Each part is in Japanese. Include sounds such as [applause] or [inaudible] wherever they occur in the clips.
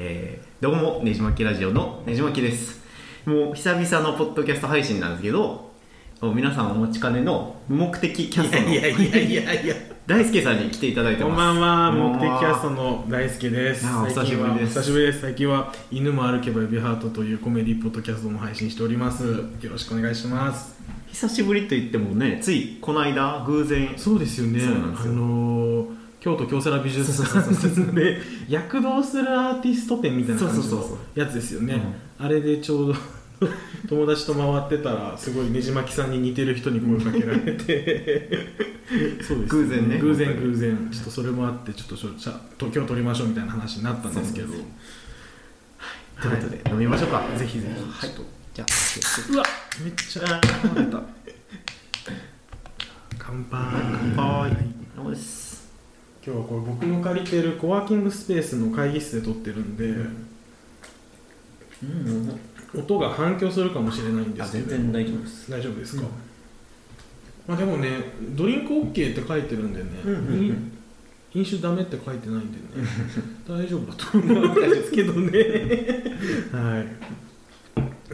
えー、どうもねじまきラジオのねじまきです。もう久々のポッドキャスト配信なんですけど皆さんお待ちかねの無目的キャストのいやいやいやいやいや。大輔さんに来ていただいてます。こんばんは目的キャストの大輔です。あお久しぶりです。久しぶりです。最近は犬も歩けば指ハートというコメディポッドキャストも配信しております。よろしくお願いします。久しぶりと言ってもねついこの間偶然。そうですよね。あのー京都京セラ美術館で躍動するアーティスト展みたいな感じのやつですよね。あれでちょうど [laughs] 友達と回ってたらすごいねじまきさんに似てる人に声かけられて。[laughs] そうです偶然ね。偶然。偶然。ちょっとそれもあってちょっとしょ東京取りましょうみたいな話になったんですけど。そうですということで、飲みましょうか。ぜひぜひ。はい。じゃとうわめっちゃ飲まれた。乾杯。乾杯。あおです今日はこれ僕の借りてるコワーキングスペースの会議室で撮ってるんで、うん。音が反響するかもしれないんであすけど。全然大丈夫です。大丈夫ですか、うんまあでもねドリンク OK って書いてるんでね、うんうんうん。飲飲酒ダメって書いてないんでね大丈夫だと思うんですけどね。は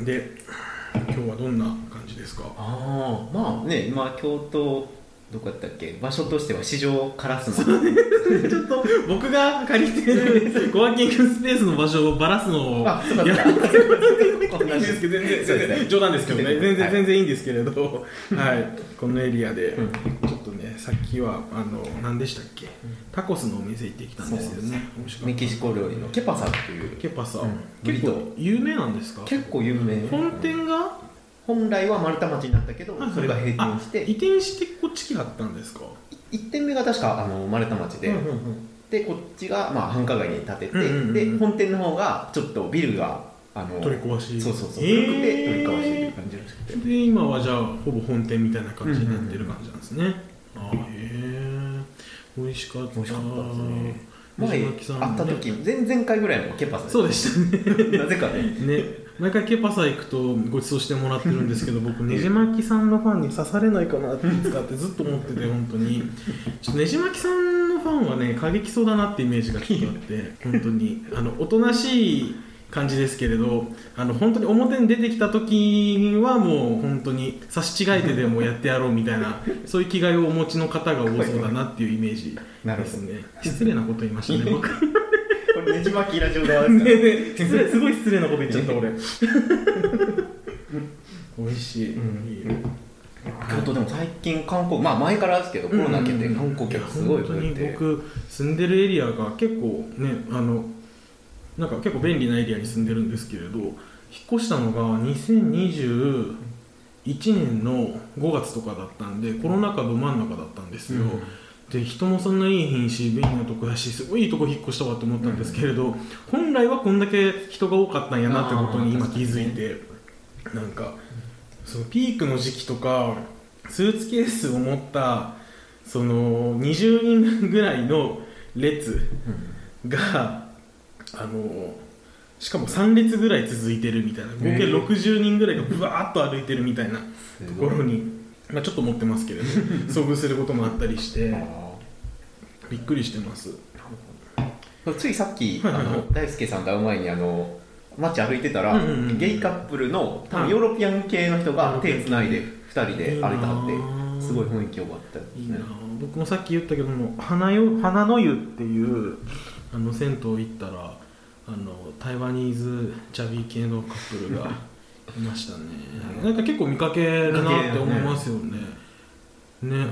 い。で今日はどんな感じですか？ああまあね今京都どこやったっけ？場所としては市場カラスの。ちょっと僕が借りてるコワーキングスペースの場所をばらすのをあそうかやそうか。いいんですけど冗談ですけどね。全然はい。全然いいんですけれど。はい。このエリアで。うん。ちょっとねさっきはあの何でしたっけ？タコスのお店行ってきたんですよね。美味しかった。メキシコ料理のケパサっていう。ケパサ。うん。結構有名なんですか？結構有名。本店が？本来は丸太町になったけどそれが閉店して。移転してこっち来はったんですか？1店目が確かあの丸太町で、うんうんうん。でこっちが、まあ、繁華街に建てて、うんうんうんで本店の方がちょっとビルがあの取り壊し。そうそうそう。古くて取り壊してる感じらしくてで今はじゃあほぼ本店みたいな感じになってる感じなんですね、ああへえ美味しかった。美味しかったですね。前前会った時前々回ぐらいのケパサそうでしたね。[laughs] なぜかね。ね毎回ケパサ行くとご馳走してもらってるんですけど [laughs] 僕ねじまきさんのファンに刺されないかなって使ってずっと思ってて本当に。ちょっとねじまきさんのファンはね過激そうだなってイメージがちょっとあって本当に。あのおとなしい感じですけれどあの本当に表に出てきた時はもう本当に差し違えてでもやってやろうみたいなそういう気概をお持ちの方が多そうだなっていうイメージですね。失礼なこと言いましたね僕ねじ巻きラジオ側ですかねえねえ。失礼すごい失礼なこと言っちゃった俺。美味しい、うん。いい京都でも最近観光まあ前からですけどコロナ明けて観光客すごい増本当にえて僕住んでるエリアが結構ねあのなんか結構便利なエリアに住んでるんですけれど引っ越したのが2021年の5月とかだったんでコロナ禍ど真ん中だったんですよ、で人もそんないい品し便利なとこやしすごいいいとこ引っ越したわって思ったんですけれど、本来はこんだけ人が多かったんやなってことに今気づいてなんかそのピークの時期とかスーツケースを持ったその20人ぐらいの列があのしかも3列ぐらい続いてるみたいな。合計へー。60人ぐらいがぶわーっと歩いてるみたいなところに、まあ、ちょっと持ってますけれど [laughs] 遭遇することもあったりしてあびっくりしてます。ーついさっき、はいはいはい。あの大輔さんと会う前にあの街歩いてたら、うんうんうんゲイカップルの多はい。分ヨーロピアン系の人が手つないで2人で歩いてはってーすごい雰囲気良かったですね。僕もさっき言ったけども花よ花の湯っていうあの銭湯行ったらあの台湾ニーズチャビ系のカップルがいましたね。なんか結構見かけるなって思いますよね。ね。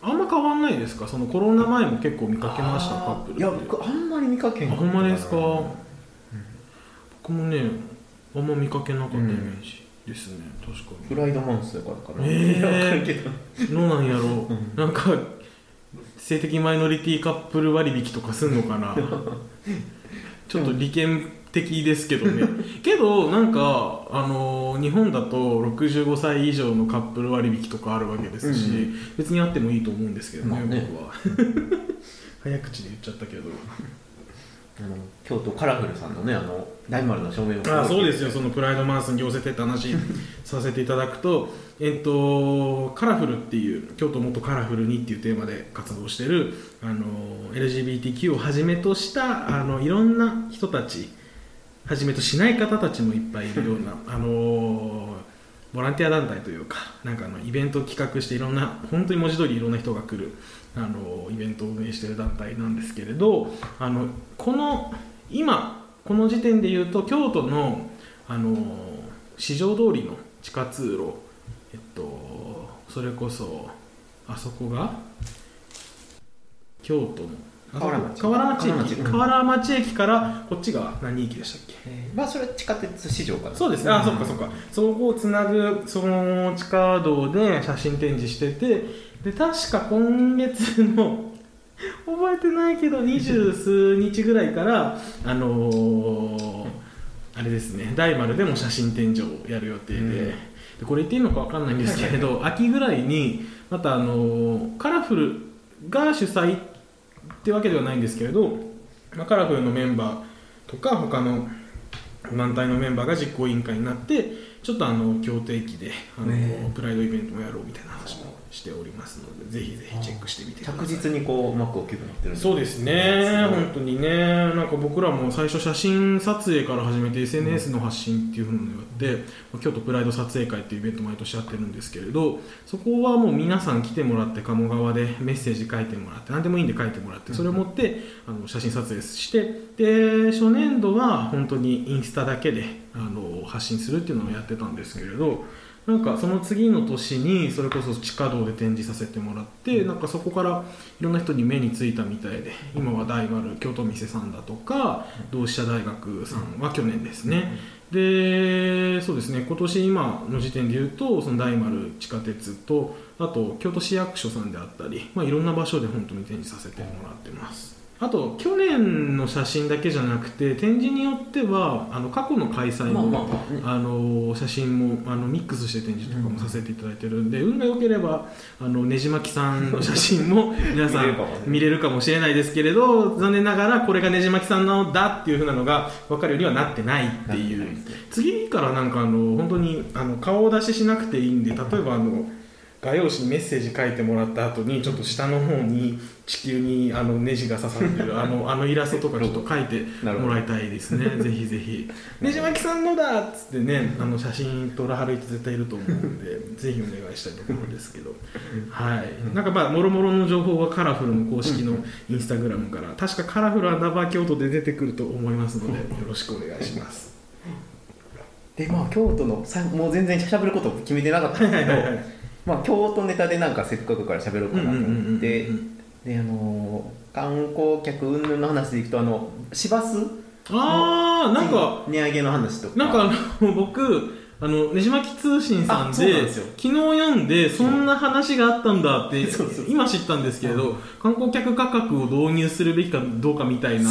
あんま変わんないですか？そのコロナ前も結構見かけましたカップルって。いや僕あんまり見かけへんほんまですか？僕もねあんま見かけなかったイメージですね、確かに。フライドマンスやからかな、えー。いやわかるけどどうなんやろ？う、ん。なんか性的マイノリティカップル割引とかすんのかな？[laughs] ちょっと利権的ですけどね。[laughs] けどなんか、あのー日本だと65歳以上のカップル割引とかあるわけですし、うん別にあってもいいと思うんですけどね,、まあね。僕は。[laughs] 早口で言っちゃったけど。あの京都カラフルさんのねあの大丸の照明をあそうですよ。そのプライドマンスに寄せてって話 [laughs] させていただくとえっとカラフルっていう京都もっとカラフルにっていうテーマで活動してるあの LGBTQ をはじめとしたあのいろんな人たちはじめとしない方たちもいっぱいいるような、[laughs] あのボランティア団体というかなんかあのイベントを企画していろんな本当に文字通りいろんな人が来るあのイベントを運営している団体なんですけれどあのこの今この時点で言うと京都のあの市場通りの地下通路えっとそれこそあそこが京都の河原町。河原町駅。原町。駅からこっちが何駅でしたっけ？えーまあそれ地下鉄市場かな。そうです。ね、あ、そっかそっか、そこをつなぐその地下道で写真展示してて、で確か今月の [laughs] 覚えてないけど、二十数日ぐらいから、あのーあれですね、大丸でも写真展示をやる予定で、うん。でこれ言っていいのか分かんないんですけれど、秋ぐらいに、また、あのーカラフルが主催ってわけではないんですけれど、まあ、カラフルのメンバーとか、他の団体のメンバーが実行委員会になってちょっとあの協定期であの、ねプライドイベントもやろうみたいな話もしておりますのでぜひぜひチェックしてみてください。着実にこううまく大きくなってるんですそうですね本当にね。なんか僕らも最初写真撮影から始めて SNS の発信っていうふうにやって、京都プライド撮影会っていうイベント毎年やってるんですけれどそこはもう皆さん来てもらって鴨川でメッセージ書いてもらって何でもいいんで書いてもらってそれを持ってあの写真撮影してで初年度は本当にインスタだけであの発信するっていうのをやってたんですけれどなんかその次の年にそれこそ地下道で展示させてもらってなんかそこからいろんな人に目についたみたいで今は大丸京都店さんだとか同志社大学さんは去年ですね。でそうですね今年今の時点で言うとその大丸地下鉄とあと京都市役所さんであったり、まあ、いろんな場所で本当に展示させてもらってますあと去年の写真だけじゃなくて展示によってはあの過去の開催の、まあまあまあの写真もあのミックスして展示とかもさせていただいてるんで、運が良ければあのねじまきさんの写真も [laughs] 皆さん見れるかもしれないですけれど残念ながらこれがねじまきさんのだっていうふうなのが分かるようにはなってないっていう。次からなんかあの本当にあの顔出ししなくていいんで例えばあの画用紙にメッセージ書いてもらった後にちょっと下の方に地球にあのネジが刺さってる [laughs] あのあのイラストとかちょっと書いてもらいたいですね。[laughs] ぜひぜひ「ねじまきさんのだ!」っつってねあの写真撮らはる人絶対いると思うんで [laughs] ぜひお願いしたいと思うんですけど。はい。なんかまあもろもろの情報はカラフルの公式のインスタグラムから確かカラフルアンダーバー京都で出てくると思いますのでよろしくお願いします。でまあ京都のさもう全然喋ること決めてなかったんですけどまあ京都ネタでなんかせっかくから喋ろうかなと思ってであのー観光客云々の話でいくとあの市バスああなんか値上げの話とか。なんかあの [laughs] 僕あのねじまき通信さんで昨日読んでそんな話があったんだって [laughs] 今知ったんですけれど観光客価格を導入するべきかどうかみたいな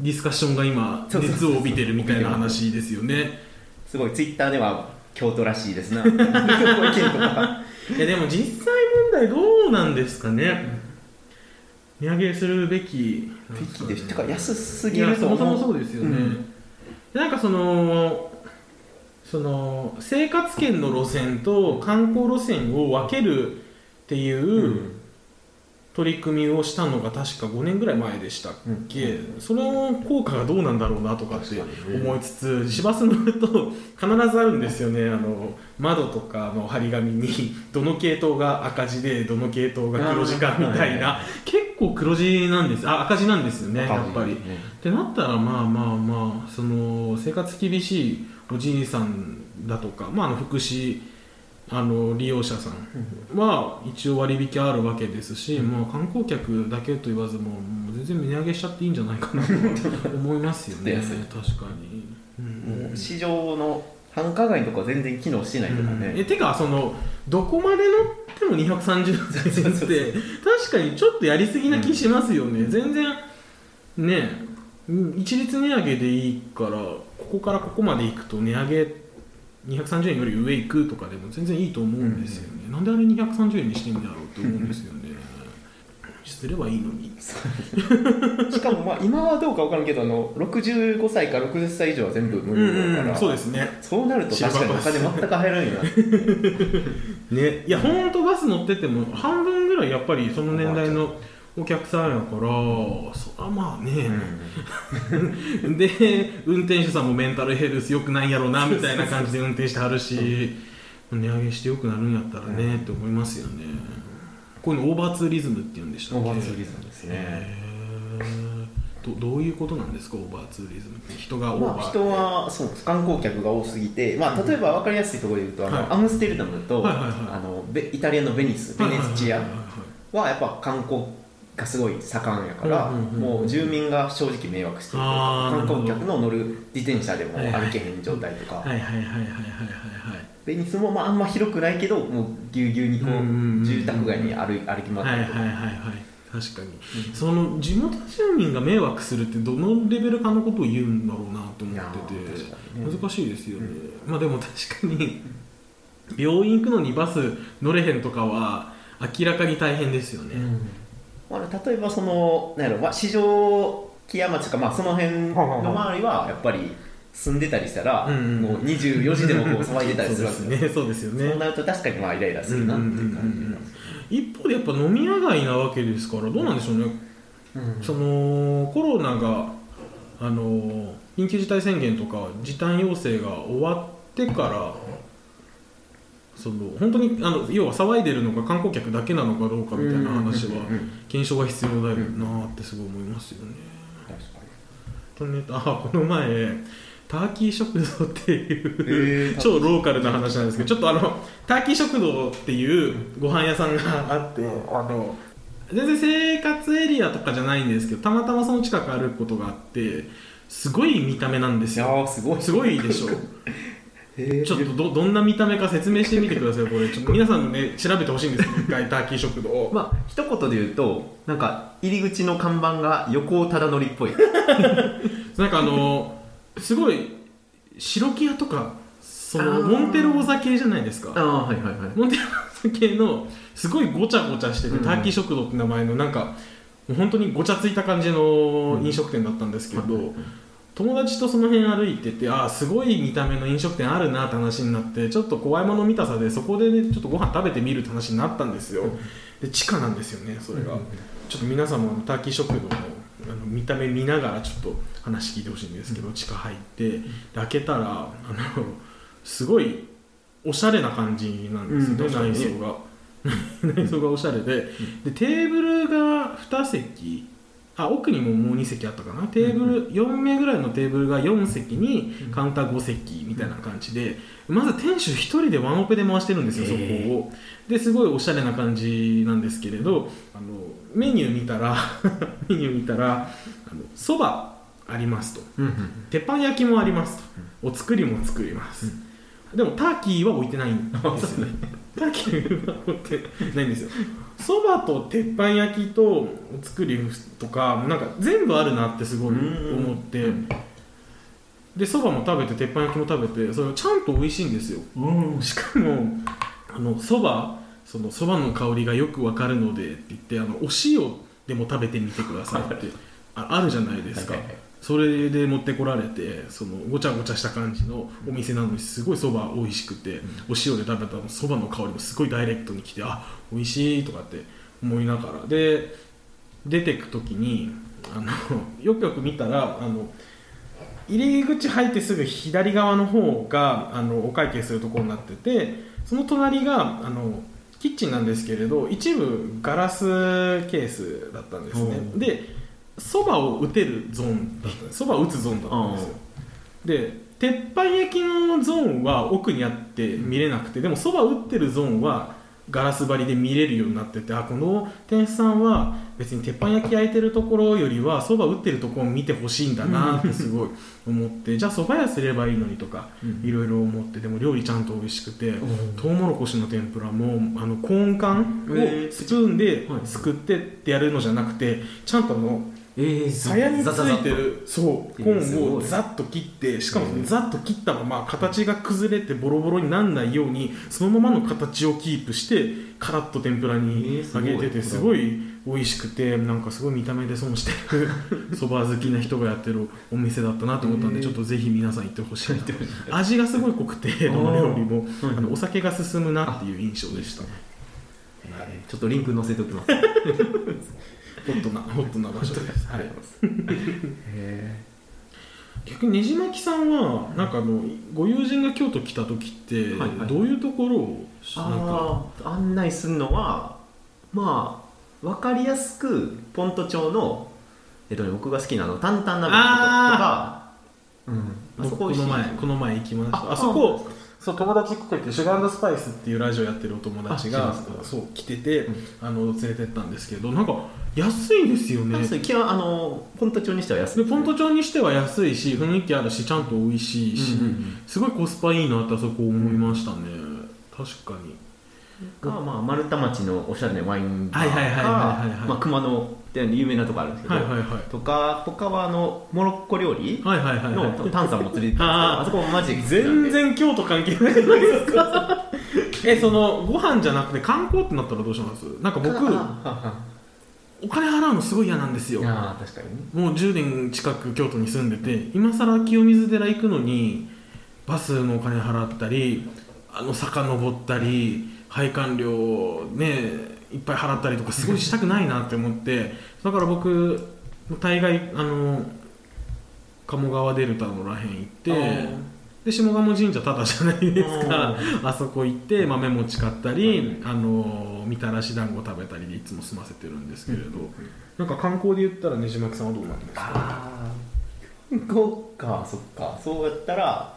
ディスカッションが今熱を帯びてるみたいな話ですよね。すごいツイッターでは京都らしいですな。[laughs] いやでも実際問題どうなんですかね値上げするべき。べきです。てか安すいぎるとやそもそも思そううですよね、うん。なんかそのその生活圏の路線と観光路線を分けるっていう取り組みをしたのが確か5年ぐらい前でしたっけ、その効果がどうなんだろうなとかって思いつつ市バス乗ると必ずあるんですよね。あの窓とかの張り紙に [laughs] どの系統が赤字でどの系統が黒字かみたいな。結構黒字なんです。あ赤字なんですよね。やっぱり。ってなったらまあまあまあその生活厳しいおじいさんだとか、まあ、あの福祉あの利用者さんは一応割引あるわけですし、まあ、観光客だけと言わずも全然値上げしちゃっていいんじゃないかなとは [laughs] 思いますよね。確かに、うん。もう市場の繁華街とか全然機能してないとかうん。えね、てかそのどこまで乗っても230円って [laughs] 確かにちょっとやりすぎな気しますよね、全然ねうん一律値上げでいいからここからここまで行くと値上げ230円より上行くとかでも全然いいと思うんですよね、なんであれ230円にしてんだろうって思うんですよね。すればいいのに。しかもまあ今はどうか分からんけどあの65歳から60歳以上は全部無料だから、そうですねそうなると確かにお金全く入らんよな。[laughs] ね。いや本当バス乗ってても半分ぐらいやっぱりその年代のお客さんやからそらまあね、[laughs] で運転手さんもメンタルヘルスよくないんやろうなみたいな感じで運転してはるし値上げしてよくなるんやったらね、って思いますよね。こういうのオーバーツーリズムって言うんでしたっけ？オーバーツーリズムですね。どどういうことなんですか？オーバーツーリズムって人がオーバー、まあ、人はそう観光客が多すぎて、まあ、例えば分かりやすいところで言うとあの、はい。アムステルダムと、あのベイタリアのベニスベネツチアはやっぱ観光がすごい盛んやから、うんうんうんもう住民が正直迷惑してる観光客の乗る自転車でも歩けへん状態とか、はいはいはいはいはいはいはい。ベニスもまああんま広くないけどもうぎゅうぎゅうにこうんうんうんうんう住宅街に歩い歩き回ったりとか、はいはいはいはい確かに、その地元住民が迷惑するってどのレベルかのことを言うんだろうなと思っててね。難しいですよね、まあでも確かに病院行くのにバス乗れへんとかは明らかに大変ですよね、まあ、例えばそのなんやろ、まあ、市場木屋町とか、まあ、その辺の周りはやっぱり住んでたりしたら、もう24時でもこう [laughs] 騒いでたりするわけそうですねそうですよね。そうなると確かにまあイライラするなっていう感じ一方でやっぱ飲み屋街なわけですからどうなんでしょうね、うん。そのコロナがあの緊急事態宣言とか時短要請が終わってからその本当にあの要は騒いでるのが観光客だけなのかどうかみたいな話は検証が必要だよなってすごい思いますよね。確かとねあこの前ターキー食堂っていう、えー [laughs] 超ローカルな話なんですけどちょっとあのターキー食堂っていうご飯屋さんがあってあの全然生活エリアとかじゃないんですけどたまたまその近く歩くことがあってすごい見た目なんですよ。ーすごい。すごいでしょ。え [laughs] ーちょっとどどんな見た目か説明してみてくださいこれ。ちょっと皆さんもね調べてほしいんです一回 [laughs] ターキー食堂まあ一言で言うとなんか入り口の看板が横尾忠則っぽい。[laughs] なんかあのすごい白木屋とかそのモンテローザ系じゃないですか。ああはいはいはい。モンテローザ系のすごいごちゃごちゃしてて、うんターキー食堂って名前のなんか本当にごちゃついた感じの飲食店だったんですけど、友達とその辺歩いててああすごい見た目の飲食店あるなって話になってちょっと怖いもの見たさでそこでねちょっとご飯食べてみるって話になったんですよ。で地下なんですよねそれが、ちょっと皆さんもターキー食堂のあの見た目見ながらちょっと話聞いてほしいんですけど、地下入ってで開けたらあのすごいおしゃれな感じなんですよね、内装が。[laughs] 内装がおしゃれで。でテーブルが2席あ奥にももう2席あったかな。テーブル、4名ぐらいのテーブルが4席にカウンター5席みたいな感じでまず店主1人でワンオペで回してるんですよ、そこを。ですごいおしゃれな感じなんですけれどあのメニュー見たら [laughs] メニュー見たらあのそばありますと。うんうん鉄板焼きもありますと。お作りも作ります、でもターキーは置いてないんですよね [laughs] ターキーは置いてないんですよ。そばと鉄板焼きとお作りとかなんか全部あるなってすごい思って。うん。でそばも食べて鉄板焼きも食べてそれちゃんと美味しいんですようん。しかもあのそばそのそばの香りがよくわかるのでって言ってあのお塩でも食べてみてくださいってああるじゃないですか、はいはいはいそれで持ってこられてそのごちゃごちゃした感じのお店なのにすごいそば美味しくて、お塩で食べたそばの香りもすごいダイレクトに来てあ美味しいとかって思いながら。で出てく時にあの [laughs] よくよく見たらあの入り口入ってすぐ左側の方があのお会計するところになっててその隣があのキッチンなんですけれど一部ガラスケースだったんですね。でそばを打てるゾーンそばを打つゾーンだったんですよ。で鉄板焼きのゾーンは奥にあって見れなくてでもそば打ってるゾーンはガラス張りで見れるようになっててあこの店主さんは別に鉄板焼き焼いてるところよりはそば打ってるところを見てほしいんだなってすごい思って [laughs] じゃあそば屋すればいいのにとかうん。いろいろ思ってでも料理ちゃんと美味しくてん。トウモロコシの天ぷらもあのコーン缶をえー。スプーンではい。すくってってやるのじゃなくてちゃんとあのええ鞘についてるそうコえーンをざっと切ってしかもうんざっと切ったまま形が崩れてボロボロにならないようにそのままの形をキープしてカラッと天ぷらに揚げててすごい美味しくてなんかすごい見た目で損してる [laughs] そば好きな人がやってるお店だったなと思ったんでえー。ちょっとぜひ皆さん行ってほしいな [laughs] 味がすごい濃くてどの料理もあのお酒が進むなっていう印象でした。えーちょっとリンク載せておきます [laughs] ホットな [laughs] ホットな場所です、はい、へ逆にねじまきさんはなんかあのご友人が京都来た時ってどういうところをなんか。ああ案内するのはまあ分かりやすくポント町のえっとね僕が好きなあの担々鍋のとことかうん。あそこの前この前行きました。ああそこそう友達来ててシュガースパイスっていうラジオやってるお友達がそう来てて、うん。あの連れてったんですけどなんか安いですよね。安い。基本あのポント町にしては安い。でポント町にしては安いし雰囲気あるしちゃんと美味しいし、うんうんうん。すごいコスパいいなってあそこ思いましたね、確かに。か、まあ、丸太町のおしゃれなワインバーはいはいはいはいはいはい。かまあ熊野って有名なとこあるんですけど、はいはいはい。とか他はあのモロッコ料理はいはいはいのはい。炭酸も連れてったんですけどあそこもマジ全然京都関係ないじゃないです。か [laughs] えそのご飯じゃなくて観光ってなったらどうします？なんか僕ああお金払うのすごい嫌なんですよ。いやー確かに。ねもう10年近く京都に住んでて今更清水寺行くのにバスのお金払ったりあの坂登ったり配管料ねいっぱい払ったりとかすごいしたくないなって思ってだから僕大概あの鴨川デルタのらへん行ってで下鴨神社ただじゃないですか。あそこ行って豆餅買ったり、あのみたらし団子食べたりでいつも済ませてるんですけれど、なんか観光で言ったらねじまきさんはどうなってますか？ああこうかそっか。そうやったら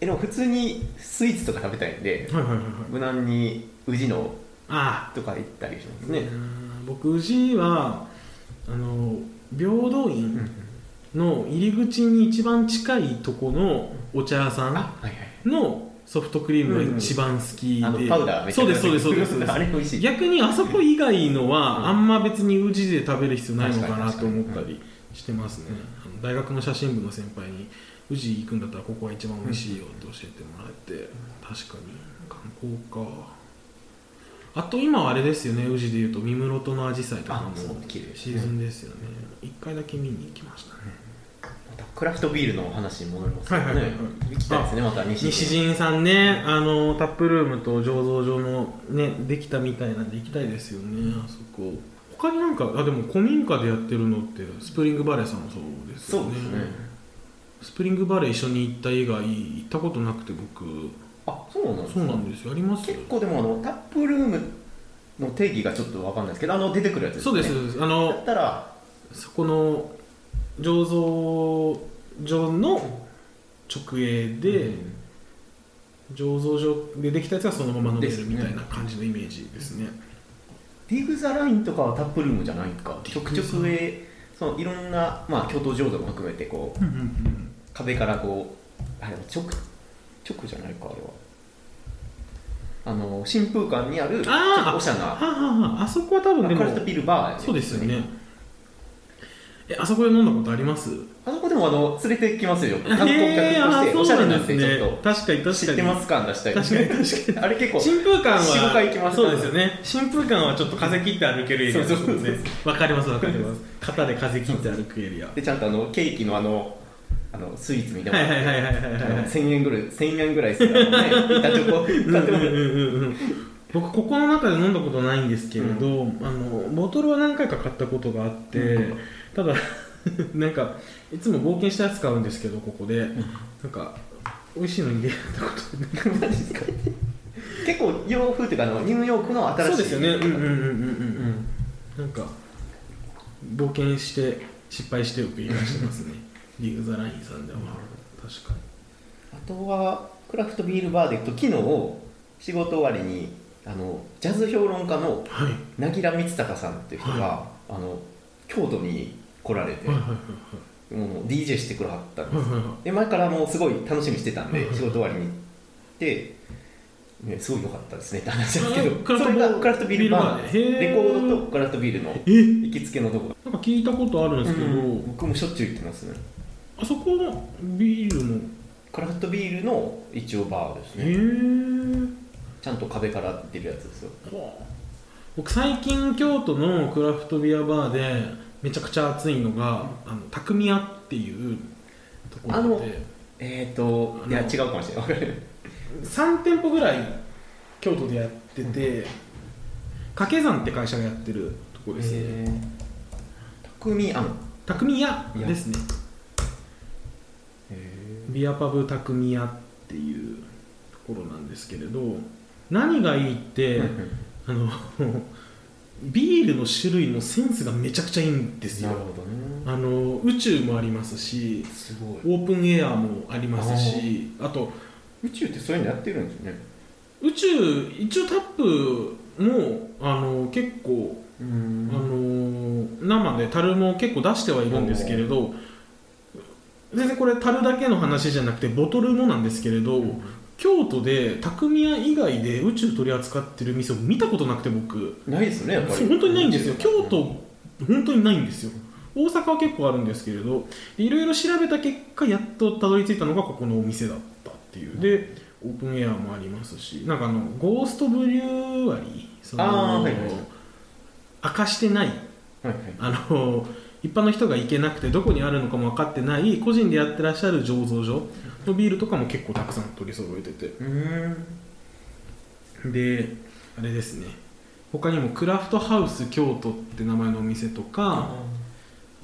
えでも普通にスイーツとか食べたいんではいはいはいはい。無難に宇治のあとか行ったりしますあね、僕宇治はあの平等うん院の入り口に一番近いとこのお茶屋さんのソフトクリームが一番好きで、パウダーそうですそうですそうです。[laughs] 逆にあそこ以外のうんはあんま別に宇治で食べる必要ないのかなと思ったりしてますね。大学の写真部の先輩に宇治行くんだったらここが一番美味しいよって教えてもらえて確かに。観光かあと今はあれですよね宇治でいうと三室戸のアジサイとかもシーズンですよね。一回だけ見に行きましたね。またクラフトビールの話に戻りますけどね、はいはいはいはい。行きたいですねまた西西陣さんねあのタップルームと醸造所のねできたみたいなんで行きたいですよねあそこ。他になんかあでも古民家でやってるのってスプリングバレーさんもそうですよね。そうですね。スプリングバレー一緒に行った以外行ったことなくて僕あそうなんですか。そうなんです。よあります結構でもあのタップルームの定義がちょっと分かんないですけどあの出てくるやつですね。そうですあだのったらそこの醸造所の直営で、醸造所でできたやつがそのまま飲めるみたいな感じのイメージですね。ディグ・ザ・ラインとかはタップルームじゃないか。ディグザちょくちょく上そのいろんな、まあ、京都浄土も含めてこう壁からこうあれ直直じゃないかあれは。あの新風館にあるちょっとおしゃな。はあ、はあはあ、あそこは多分でもクラフトビールバーそうですよね。えあそこで飲んだことあります？あそこでもあの連れてきますよ。観光客としておしゃれなんでちねょっ確かに確かに。と知ってます感出したり確かに確かに。あれ結構新風館は4 5回行きまそうですよね。新風館はちょっと風切って歩けるエリアです。ねわかりますわかります。肩で風切って歩くエリア。でちゃんとあのケーキのあのあのスイーツみたいなはいはいはいはいはいはいあの1000円ぐらい1000円ぐらいするあのね。僕ここの中で飲んだことないんですけれど、あのボトルは何回か買ったことがあって、うん。ただ [laughs] なんかいつも冒険したやつ買うんですけどここで、なんか美味しいのに出会ったことない。[laughs] ですか？結構洋風っていうかあのニューヨークの新しい。そうですよね。うんうんうんうん、うんなんか冒険して失敗してよく言い出してますねリーグ・ザ・ラインさんでは確かあとはクラフトビールバーで行くと昨日仕事終わりにあのジャズ評論家のにはい。凪良光隆さんっていう人が、はあの京都に来られて、はいはいはいもう DJ してくれはったんです、はいはいはい。で前からもうすごい楽しみにしてたんで、仕事終わりに行って、ね、すごい良かったですねって話なんですけどあクラフトそれがクラフトビールバービー。レコードとクラフトビールのえ？行きつけのとこ。なんか聞いたことあるんですけど、僕もしょっちゅう行ってますねあそこのビールのクラフトビールの一応バーですへえねちゃんと壁から出るやつですよ。僕最近京都のクラフトビアバーでめちゃくちゃ熱いのがあの匠屋っていうところで。えっ、ー、といやあの違うかもしれない。3店舗ぐらい京都でやってて掛け算って会社がやってるとこですね。匠庵匠屋ですねビアパブ匠屋っていうところなんですけれど何がいいってあの [laughs] ビールの種類のセンスがめちゃくちゃいいんですよ。ね。あの宇宙もありますしオープンエアもありますしあと宇宙ってそういうのやってるんですよね。宇宙一応タップもあの結構うあん。の生で樽も結構出してはいるんですけれど全然これ樽だけの話じゃなくてボトルもなんですけれど京都で匠屋以外で宇宙取り扱ってる店を見たことなくて僕。ないですねやっぱり。本当にないんですよ。京都本当にないんですよ。大阪は結構あるんですけれどいろいろ調べた結果やっとたどり着いたのがここのお店だったっていう。でオープンエアもありますしなんかあのゴーストブリュワリーそのはいはい。明かしてないはいはい。あの一般の人が行けなくてどこにあるのかも分かってない個人でやってらっしゃる醸造所のビールとかも結構たくさん取り揃えてて。うん。であれですね。他にもクラフトハウス京都って名前のお店とか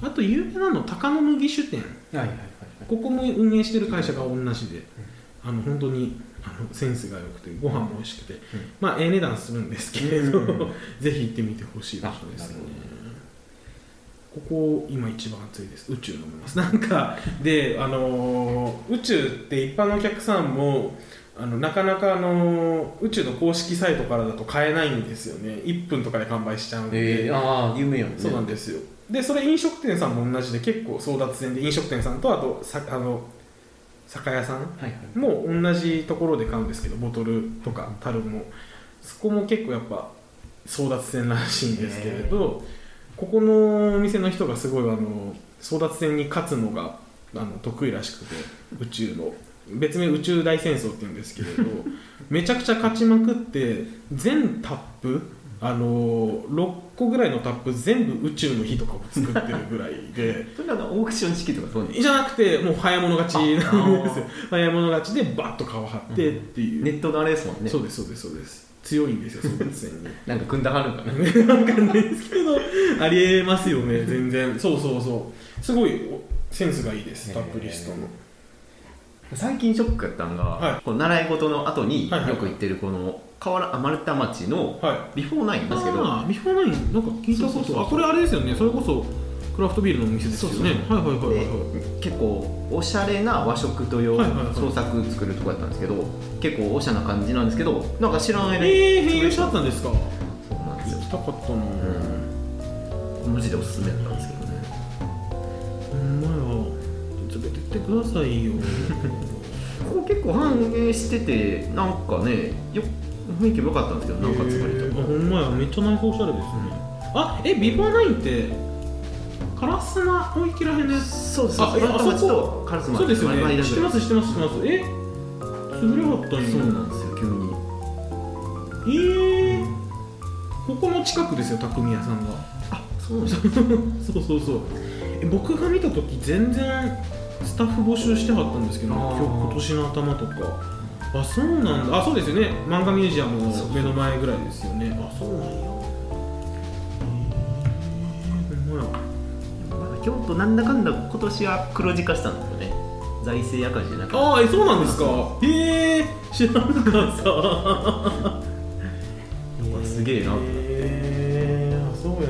あと有名なの高野麦酒店。はいはいはいここも運営してる会社が同じであの本当にあのセンスが良くてご飯も美味しくて、まあええ値段するんですけれど、うん。[laughs] ぜひ行ってみてほしい場所ですねここ今一番暑いです。宇宙飲めます。なんかであのー宇宙って一般のお客さんもあのなかなかあのー宇宙の公式サイトからだと買えないんですよね。1分とかで完売しちゃうんで、えー、ああ有名やもんね。そうなんですよ。でそれ飲食店さんも同じで結構争奪戦で飲食店さんとあとさあの酒屋さんも同じところで買うんですけどボトルとか樽も。そこも結構やっぱ争奪戦らしいんですけれどここのお店の人がすごいあの争奪戦に勝つのがあの得意らしくて宇宙の。別名宇宙大戦争って言うんですけれど [laughs] めちゃくちゃ勝ちまくって全タップあの6個ぐらいのタップ全部宇宙の火とかを作ってるぐらいで。[laughs] それなんかオークション式とかそういうじゃなくてもう早物勝ちなんですよ。あ [laughs] 早物勝ちでバッと皮張ってっていう、ネットのあれですもんね。そうですそうですそうです強いんですよ争奪戦に。[laughs] なんか組んだはるんかな。わかんないですけどありえますよね [laughs] 全然。そうそうそう。すごいおセンスがいいですタップリストの最近ショックやったんが、はい。この習い事の後にはいはいはい。よく行ってるこの河原丸太町のは BEFORE9 ですけど、ああ BEFORE9 なんか聞いたことそうそうそう。あこれあれですよね。それこそクラフトビールのお店ですよね。はいはいはいはいはい。結構おしゃれな和食というはいはいはい。創作作るとこやったんですけど結構おしゃれな感じなんですけどなんか知らない間にえー、閉業しちゃったんですか？そうなんですよ。行きたかったな。マジでおすすめやったんですけどね。ほんまや連れてってくださいよ。[laughs] ここ結構反映しててなんかねよ雰囲気も良かったんですけどなんかつまりと。あほんまや。めっちゃ内装おしゃれですね、あえビフォーナインってカラスナ大池らへんのやつそうそうあえあそとカラスマそうですよね。知ってます知ってます知ってます。え？潰れはったんやそうなんですよ急に。えー、ここの近くですよ匠屋さんが。あそうなんですよ [laughs] そうそうそう。え僕が見た時全然スタッフ募集してはったんですけどあ今ー日今年の頭とか。あそうなんだ。あそうですよね。漫画ミュージアムの目の前ぐらいですよね。あそうなんや京都なんだかんだ今年は黒字化したんですよね。財政赤字じゃなくて。ああえそうなんですか？へえ知らなかった。[laughs] すげえな。と思ってへえあそうやったん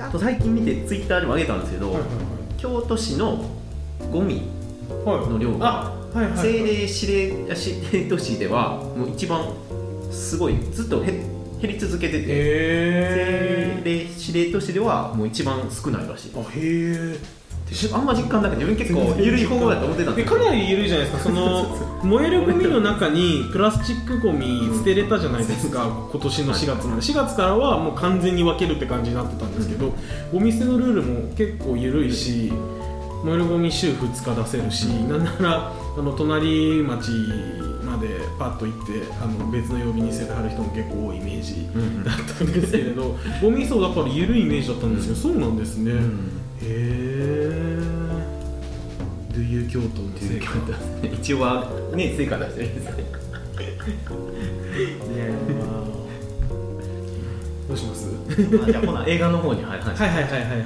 や、あと最近見てツイッターでも上げたんですけど、はい京都市のゴミはいはい。の量があはいはいはい。政令指令 [laughs] 指定都市ではもう一番すごいずっと減減り続けててへ政令指令都市ではもう一番少ないらしい。あへえあんま実感なくて自分結構緩い方法だと思ってたんですかなり緩いじゃないですか。[laughs] その燃えるゴミの中にプラスチックゴミ捨てれたじゃないですか [laughs] 今年の4月まで。4月からはもう完全に分けるって感じになってたんですけどゴミ捨てのルールも結構緩いし燃えるゴミ週2日出せるしなんならあの隣町パッと行ってあの別の曜日に捨ててはる人も結構多いイメージうんだったんですけれど [laughs] ゴミそうだから緩いイメージだったんですけど、そうなんですね、うん。へえドゥユー京都の成果 [laughs] 一応はね成果出してるんですねこ [laughs] どうします？あじゃあほな映画の方にはいはいはいはいはいはい